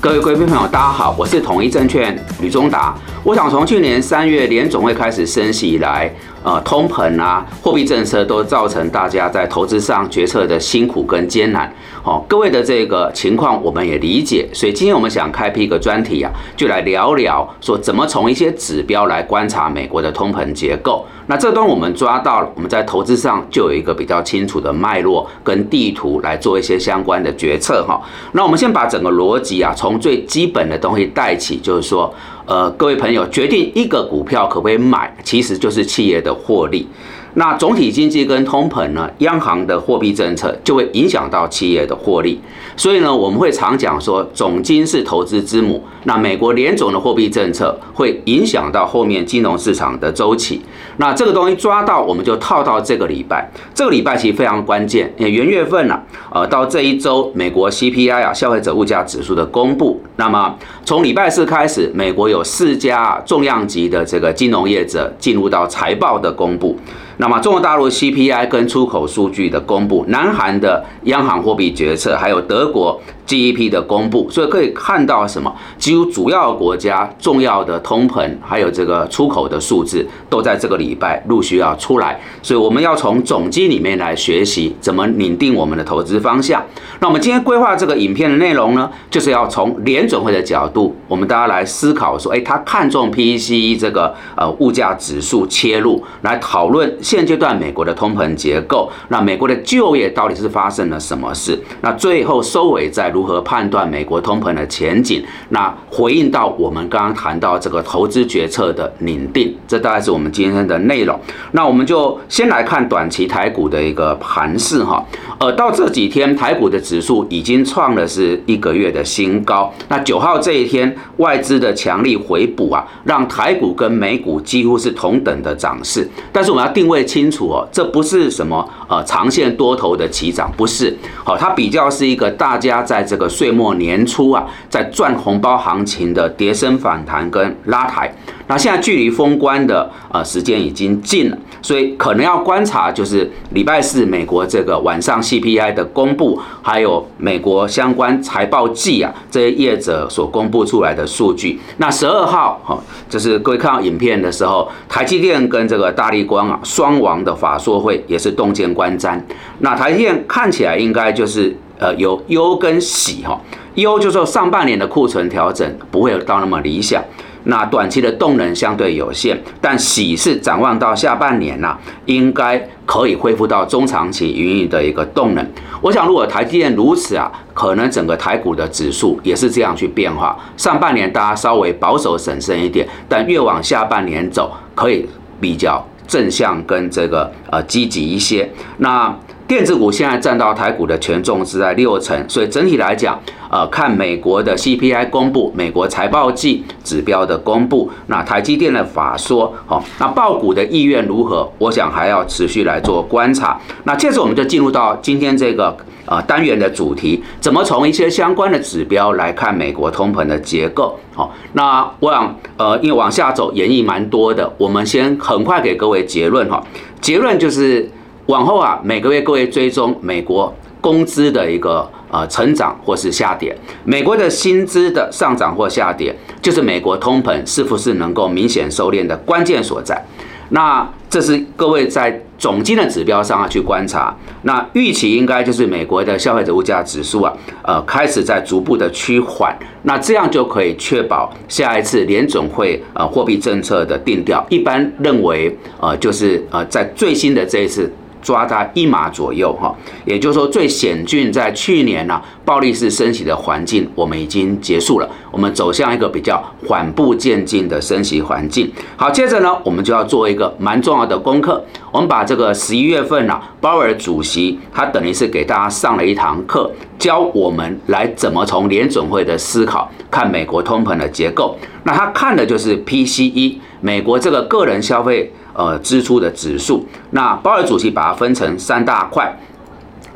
各位贵宾朋友，大家好，我是统一证券吕中达。我想从去年三月联总会开始升息以来，呃，通膨啊，货币政策都造成大家在投资上决策的辛苦跟艰难。好，各位的这个情况我们也理解，所以今天我们想开辟一个专题啊，就来聊聊说怎么从一些指标来观察美国的通膨结构。那这段我们抓到了，我们在投资上就有一个比较清楚的脉络跟地图来做一些相关的决策哈。那我们先把整个逻辑啊，从最基本的东西带起，就是说，呃，各位朋友决定一个股票可不可以买，其实就是企业的获利。那总体经济跟通膨呢，央行的货币政策就会影响到企业的获利。所以呢，我们会常讲说，总金是投资之母。那美国联总的货币政策会影响到后面金融市场的周期。那这个东西抓到，我们就套到这个礼拜。这个礼拜其实非常关键，因为元月份呢，呃，到这一周，美国 CPI 啊，消费者物价指数的公布。那么从礼拜四开始，美国有四家重量级的这个金融业者进入到财报的公布。那么中国大陆 CPI 跟出口数据的公布，南韩的央行货币决策，还有德国。GEP 的公布，所以可以看到什么？几乎主要国家重要的通膨，还有这个出口的数字，都在这个礼拜陆续要出来。所以我们要从总机里面来学习怎么拟定我们的投资方向。那我们今天规划这个影片的内容呢，就是要从联准会的角度，我们大家来思考说，哎，他看中 PCE 这个呃物价指数切入，来讨论现阶段美国的通膨结构。那美国的就业到底是发生了什么事？那最后收尾在。如何判断美国通膨的前景？那回应到我们刚刚谈到这个投资决策的拟定，这大概是我们今天的内容。那我们就先来看短期台股的一个盘势哈。呃，到这几天台股的指数已经创了是一个月的新高。那九号这一天外资的强力回补啊，让台股跟美股几乎是同等的涨势。但是我们要定位会清楚哦，这不是什么呃长线多头的起涨，不是。好，它比较是一个大家在这个岁末年初啊，在赚红包行情的叠升反弹跟拉抬，那现在距离封关的呃时间已经近了，所以可能要观察就是礼拜四美国这个晚上 CPI 的公布，还有美国相关财报季啊这些业者所公布出来的数据。那十二号哈，就是各位看到影片的时候，台积电跟这个大力光啊双王的法说会也是洞见观瞻。那台积电看起来应该就是。呃，有忧跟喜哈，忧就是说上半年的库存调整不会到那么理想，那短期的动能相对有限，但喜是展望到下半年呐，应该可以恢复到中长期营运的一个动能。我想如果台积电如此啊，可能整个台股的指数也是这样去变化。上半年大家稍微保守审慎一点，但越往下半年走，可以比较正向跟这个呃积极一些。那。电子股现在占到台股的权重是在六成，所以整体来讲，呃，看美国的 CPI 公布，美国财报季指标的公布，那台积电的法说，好，那报股的意愿如何？我想还要持续来做观察。那接着我们就进入到今天这个呃单元的主题，怎么从一些相关的指标来看美国通膨的结构？好，那我想呃，因为往下走演绎蛮多的，我们先很快给各位结论哈，结论就是。往后啊，每个月各位追踪美国工资的一个呃成长或是下跌，美国的薪资的上涨或下跌，就是美国通膨是不是能够明显收敛的关键所在。那这是各位在总金的指标上啊去观察。那预期应该就是美国的消费者物价指数啊，呃开始在逐步的趋缓。那这样就可以确保下一次联总会呃货币政策的定调。一般认为呃就是呃在最新的这一次。抓它一码左右哈，也就是说最险峻在去年呢，暴力式升息的环境我们已经结束了，我们走向一个比较缓步渐进的升息环境。好，接着呢，我们就要做一个蛮重要的功课，我们把这个十一月份呢，鲍尔主席他等于是给大家上了一堂课，教我们来怎么从联准会的思考看美国通膨的结构。那他看的就是 PCE，美国这个个人消费。呃，支出的指数，那鲍尔主席把它分成三大块，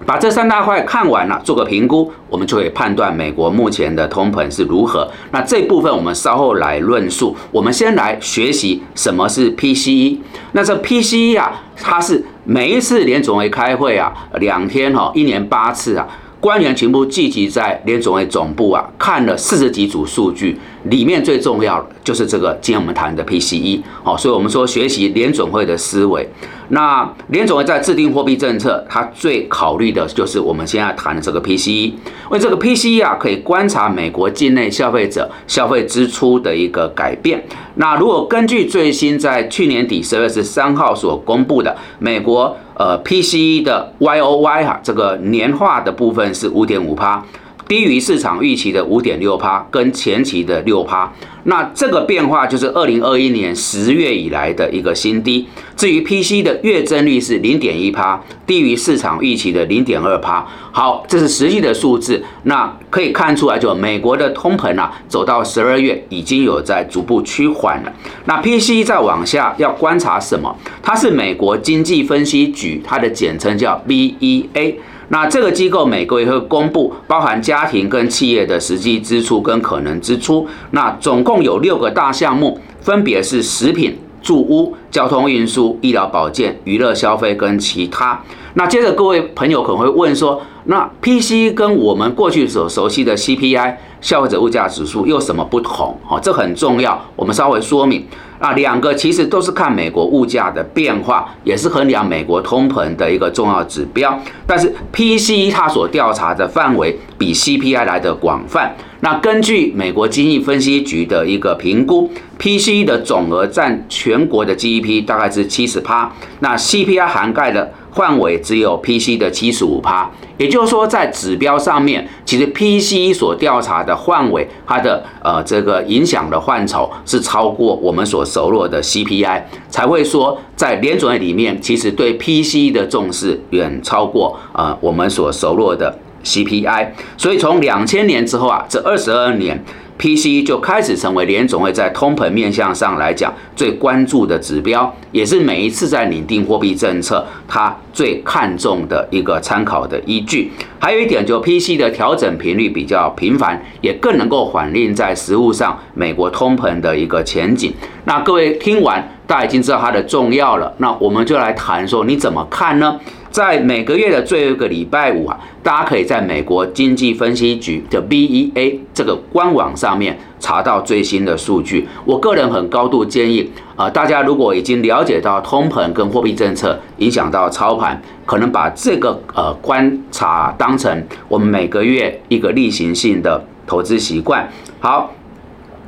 把这三大块看完了，做个评估，我们就可以判断美国目前的通膨是如何。那这部分我们稍后来论述。我们先来学习什么是 PCE。那这 PCE 啊，它是每一次联总会开会啊，两天哈，一年八次啊。官员全部聚集在联总会总部啊，看了四十几组数据，里面最重要的就是这个今天我们谈的 PCE 哦，所以我们说学习联总会的思维。那联总会在制定货币政策，它最考虑的就是我们现在谈的这个 PCE，因为这个 PCE 啊，可以观察美国境内消费者消费支出的一个改变。那如果根据最新在去年底十二月十三号所公布的美国呃 PCE 的 YOY 哈，这个年化的部分是五点五趴。低于市场预期的五点六趴，跟前期的六趴，那这个变化就是二零二一年十月以来的一个新低。至于 PC 的月增率是零点一趴，低于市场预期的零点二趴。好，这是实际的数字，那可以看出来，就美国的通膨啊，走到十二月已经有在逐步趋缓了。那 PC 再往下要观察什么？它是美国经济分析局，它的简称叫 BEA。那这个机构每个月会公布包含家庭跟企业的实际支出跟可能支出。那总共有六个大项目，分别是食品、住屋、交通运输、医疗保健、娱乐消费跟其他。那接着各位朋友可能会问说，那 PCE 跟我们过去所熟悉的 CPI 消费者物价指数有什么不同？哦，这很重要，我们稍微说明。啊，两个其实都是看美国物价的变化，也是衡量美国通膨的一个重要指标。但是 PCE 它所调查的范围比 CPI 来的广泛。那根据美国经济分析局的一个评估，PCE 的总额占全国的 GDP 大概是七十趴，那 CPI 涵盖的范围只有 PC 的七十五趴。也就是说，在指标上面，其实 P C 所调查的范围，它的呃这个影响的范畴是超过我们所熟络的 CPI，才会说在联准会里面，其实对 P C 的重视远超过呃我们所熟络的 CPI。所以从两千年之后啊，这二十二年。PCE 就开始成为联总会在通膨面向上来讲最关注的指标，也是每一次在拟定货币政策它最看重的一个参考的依据。还有一点，就 PCE 的调整频率比较频繁，也更能够反映在实物上美国通膨的一个前景。那各位听完，大家已经知道它的重要了。那我们就来谈说你怎么看呢？在每个月的最后一个礼拜五啊，大家可以在美国经济分析局的 BEA 这个官网上面查到最新的数据。我个人很高度建议啊，大家如果已经了解到通膨跟货币政策影响到操盘，可能把这个呃观察当成我们每个月一个例行性的投资习惯。好。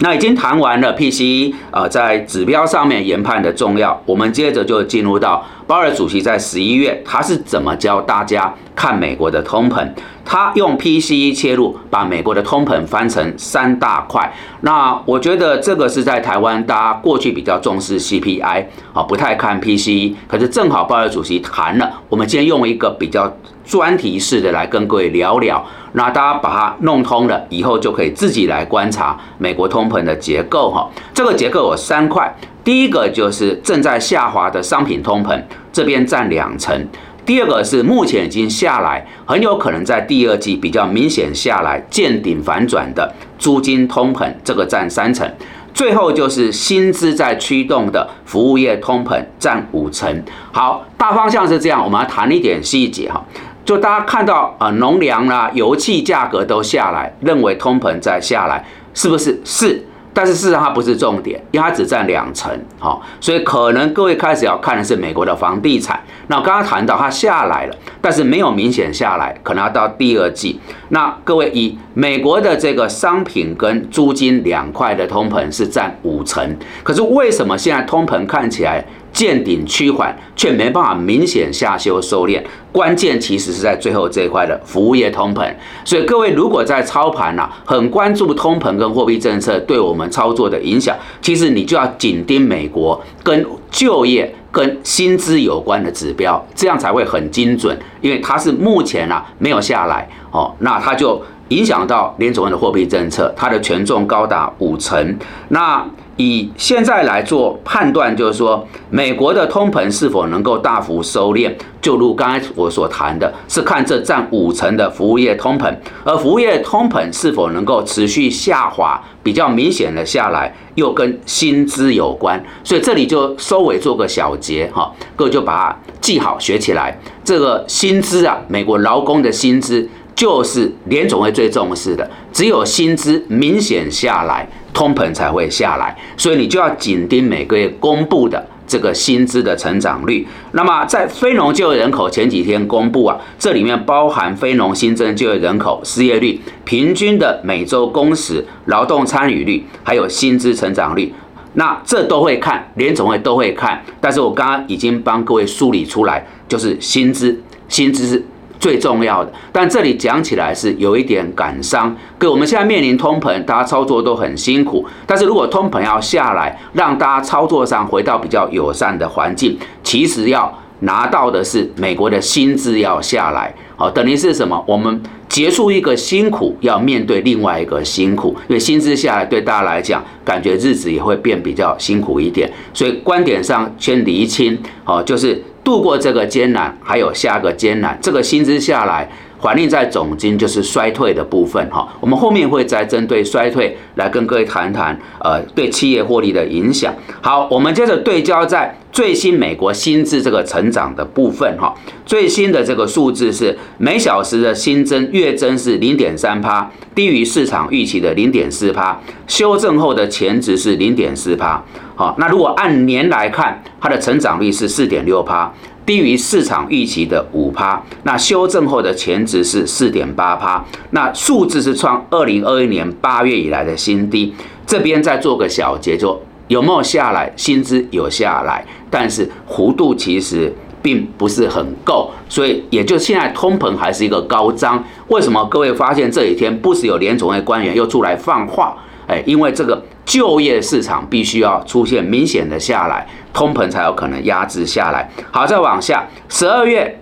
那已经谈完了 PCE，呃，在指标上面研判的重要。我们接着就进入到鲍尔主席在十一月，他是怎么教大家看美国的通膨？他用 PCE 切入，把美国的通膨分成三大块。那我觉得这个是在台湾，大家过去比较重视 CPI，啊，不太看 PCE。可是正好鲍尔主席谈了，我们今天用一个比较。专题式的来跟各位聊聊，那大家把它弄通了以后，就可以自己来观察美国通膨的结构哈。这个结构有三块，第一个就是正在下滑的商品通膨，这边占两成；第二个是目前已经下来，很有可能在第二季比较明显下来见顶反转的租金通膨，这个占三成。最后就是薪资在驱动的服务业通膨占五成。好，大方向是这样，我们要谈一点细节哈。就大家看到啊，农粮啦、油气价格都下来，认为通膨在下来，是不是？是。但是事实上它不是重点，因为它只占两成，好，所以可能各位开始要看的是美国的房地产。那我刚刚谈到它下来了，但是没有明显下来，可能要到第二季。那各位以美国的这个商品跟租金两块的通膨是占五成，可是为什么现在通膨看起来？见顶趋缓，却没办法明显下修收敛。关键其实是在最后这一块的服务业通膨。所以各位如果在操盘呐，很关注通膨跟货币政策对我们操作的影响，其实你就要紧盯美国跟就业跟薪资有关的指标，这样才会很精准。因为它是目前啊没有下来哦，那它就影响到联储会的货币政策，它的权重高达五成。那以现在来做判断，就是说美国的通膨是否能够大幅收敛，就如刚才我所谈的，是看这占五成的服务业通膨，而服务业通膨是否能够持续下滑，比较明显的下来，又跟薪资有关，所以这里就收尾做个小结哈，各位就把它记好学起来。这个薪资啊，美国劳工的薪资。就是联总会最重视的，只有薪资明显下来，通膨才会下来，所以你就要紧盯每个月公布的。这个薪资的成长率，那么在非农就业人口前几天公布啊，这里面包含非农新增就业人口、失业率、平均的每周工时、劳动参与率，还有薪资成长率，那这都会看，联总会都会看，但是我刚刚已经帮各位梳理出来，就是薪资，薪资是。最重要的，但这里讲起来是有一点感伤。各我们现在面临通膨，大家操作都很辛苦。但是如果通膨要下来，让大家操作上回到比较友善的环境，其实要拿到的是美国的薪资要下来。好，等于是什么？我们结束一个辛苦，要面对另外一个辛苦。因为薪资下来，对大家来讲，感觉日子也会变比较辛苦一点。所以观点上先厘清，好，就是。度过这个艰难，还有下个艰难，这个薪资下来，环境在总金就是衰退的部分哈。我们后面会再针对衰退来跟各位谈谈，呃，对企业获利的影响。好，我们接着对焦在最新美国薪资这个成长的部分哈。最新的这个数字是每小时的新增月增是零点三趴，低于市场预期的零点四趴，修正后的前值是零点四趴。好，那如果按年来看，它的成长率是四点六趴，低于市场预期的五趴。那修正后的前值是四点八趴，那数字是创二零二一年八月以来的新低。这边再做个小结，就有没有下来？薪资有下来，但是幅度其实并不是很够，所以也就现在通膨还是一个高涨。为什么各位发现这几天不时有联总会官员又出来放话？哎，因为这个。就业市场必须要出现明显的下来，通膨才有可能压制下来。好，再往下，十二月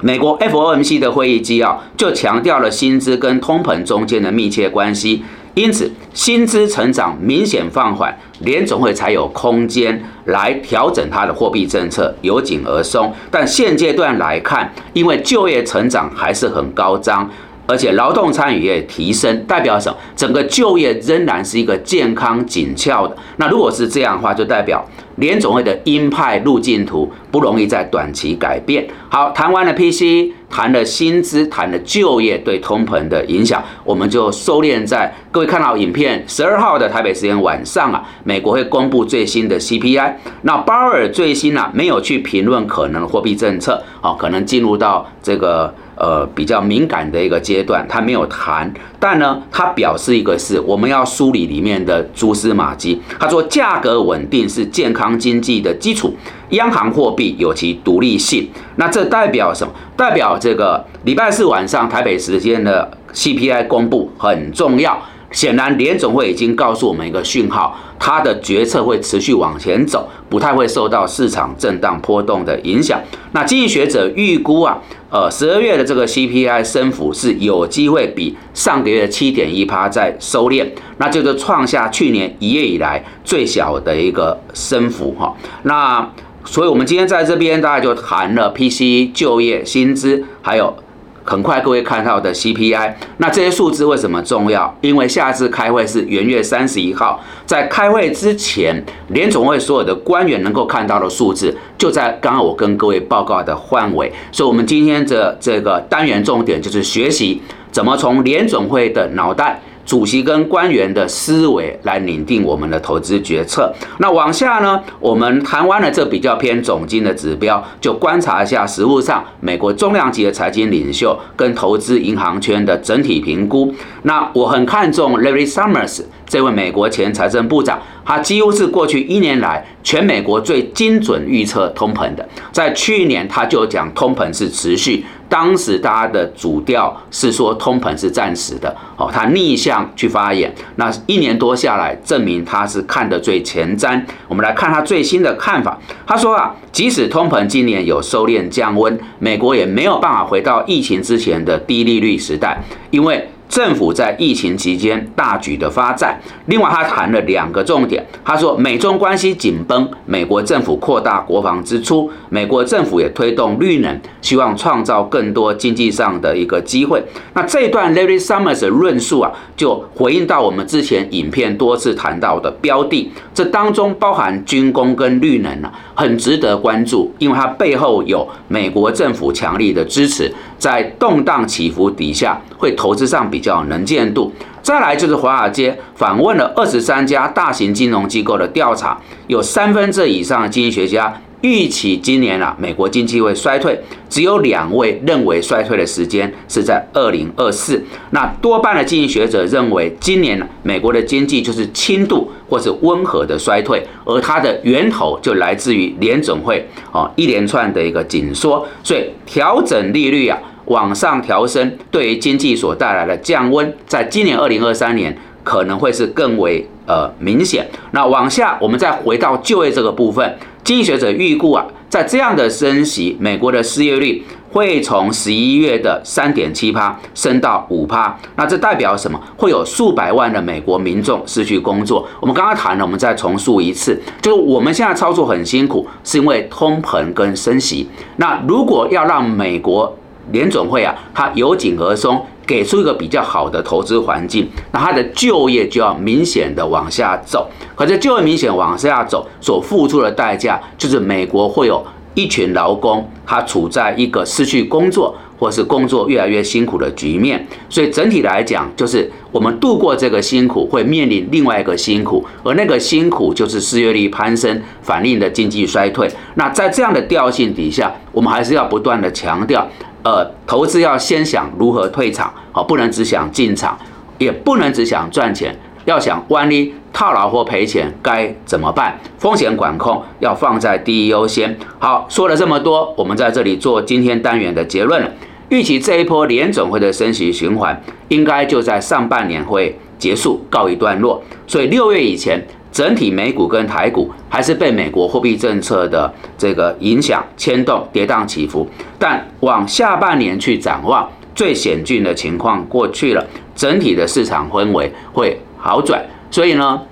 美国 FOMC 的会议纪要就强调了薪资跟通膨中间的密切关系，因此薪资成长明显放缓，联总会才有空间来调整它的货币政策，由紧而松。但现阶段来看，因为就业成长还是很高涨。而且劳动参与也提升，代表什么？整个就业仍然是一个健康紧俏的。那如果是这样的话，就代表联总会的鹰派路径图不容易在短期改变。好，谈完了 PC，谈了薪资，谈了就业对通膨的影响，我们就收敛在各位看到影片，十二号的台北时间晚上啊，美国会公布最新的 CPI。那鲍尔最新啊，没有去评论可能货币政策，哦，可能进入到这个。呃，比较敏感的一个阶段，他没有谈，但呢，他表示一个是我们要梳理里面的蛛丝马迹。他说，价格稳定是健康经济的基础，央行货币有其独立性。那这代表什么？代表这个礼拜四晚上台北时间的 CPI 公布很重要。显然，联总会已经告诉我们一个讯号，它的决策会持续往前走，不太会受到市场震荡波动的影响。那经济学者预估啊，呃，十二月的这个 CPI 升幅是有机会比上个月七点一趴再收敛，那就是创下去年一月以来最小的一个升幅哈。那所以我们今天在这边大概就谈了 PCE 就业薪资，还有。很快各位看到的 CPI，那这些数字为什么重要？因为下次开会是元月三十一号，在开会之前，联总会所有的官员能够看到的数字，就在刚刚我跟各位报告的范围。所以，我们今天的这个单元重点就是学习怎么从联总会的脑袋。主席跟官员的思维来拟定我们的投资决策。那往下呢，我们谈完了这比较偏总金的指标，就观察一下实物上美国重量级的财经领袖跟投资银行圈的整体评估。那我很看重 Larry Summers 这位美国前财政部长。他几乎是过去一年来全美国最精准预测通膨的。在去年，他就讲通膨是持续，当时大家的主调是说通膨是暂时的。哦，他逆向去发言，那一年多下来，证明他是看得最前瞻。我们来看他最新的看法。他说啊，即使通膨今年有收敛降温，美国也没有办法回到疫情之前的低利率时代，因为。政府在疫情期间大举的发债，另外他谈了两个重点。他说，美中关系紧绷，美国政府扩大国防支出，美国政府也推动绿能，希望创造更多经济上的一个机会。那这段 Larry Summers 的论述啊，就回应到我们之前影片多次谈到的标的，这当中包含军工跟绿能啊。很值得关注，因为它背后有美国政府强力的支持，在动荡起伏底下，会投资上比较能见度。再来就是华尔街访问了二十三家大型金融机构的调查，有三分之以上的经济学家。预期今年啊，美国经济会衰退，只有两位认为衰退的时间是在二零二四。那多半的经济学者认为，今年呢，美国的经济就是轻度或是温和的衰退，而它的源头就来自于联总会哦一连串的一个紧缩，所以调整利率啊往上调升，对于经济所带来的降温，在今年二零二三年可能会是更为呃明显。那往下，我们再回到就业这个部分。经济学者预估啊，在这样的升息，美国的失业率会从十一月的三点七趴升到五趴。那这代表什么？会有数百万的美国民众失去工作。我们刚刚谈了，我们再重述一次，就是我们现在操作很辛苦，是因为通膨跟升息。那如果要让美国联总会啊，它由紧而松。给出一个比较好的投资环境，那它的就业就要明显的往下走。可是就业明显往下走，所付出的代价就是美国会有一群劳工，他处在一个失去工作或是工作越来越辛苦的局面。所以整体来讲，就是我们度过这个辛苦，会面临另外一个辛苦，而那个辛苦就是失业率攀升，反映的经济衰退。那在这样的调性底下，我们还是要不断的强调。呃，投资要先想如何退场，好，不能只想进场，也不能只想赚钱，要想万一套牢或赔钱该怎么办？风险管控要放在第一优先。好，说了这么多，我们在这里做今天单元的结论了。预期这一波联总会的升息循环，应该就在上半年会结束，告一段落。所以六月以前。整体美股跟台股还是被美国货币政策的这个影响牵动，跌宕起伏。但往下半年去展望，最险峻的情况过去了，整体的市场氛围会好转。所以呢，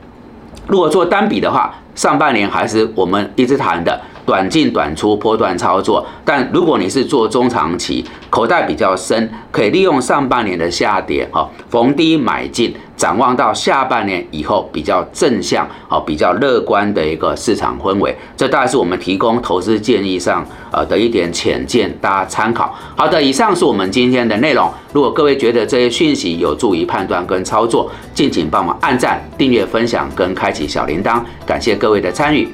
如果做单笔的话，上半年还是我们一直谈的。短进短出，波段操作。但如果你是做中长期，口袋比较深，可以利用上半年的下跌，哈，逢低买进，展望到下半年以后比较正向，好，比较乐观的一个市场氛围。这大概是我们提供投资建议上，呃的一点浅见，大家参考。好的，以上是我们今天的内容。如果各位觉得这些讯息有助于判断跟操作，敬请帮忙按赞、订阅、分享跟开启小铃铛。感谢各位的参与。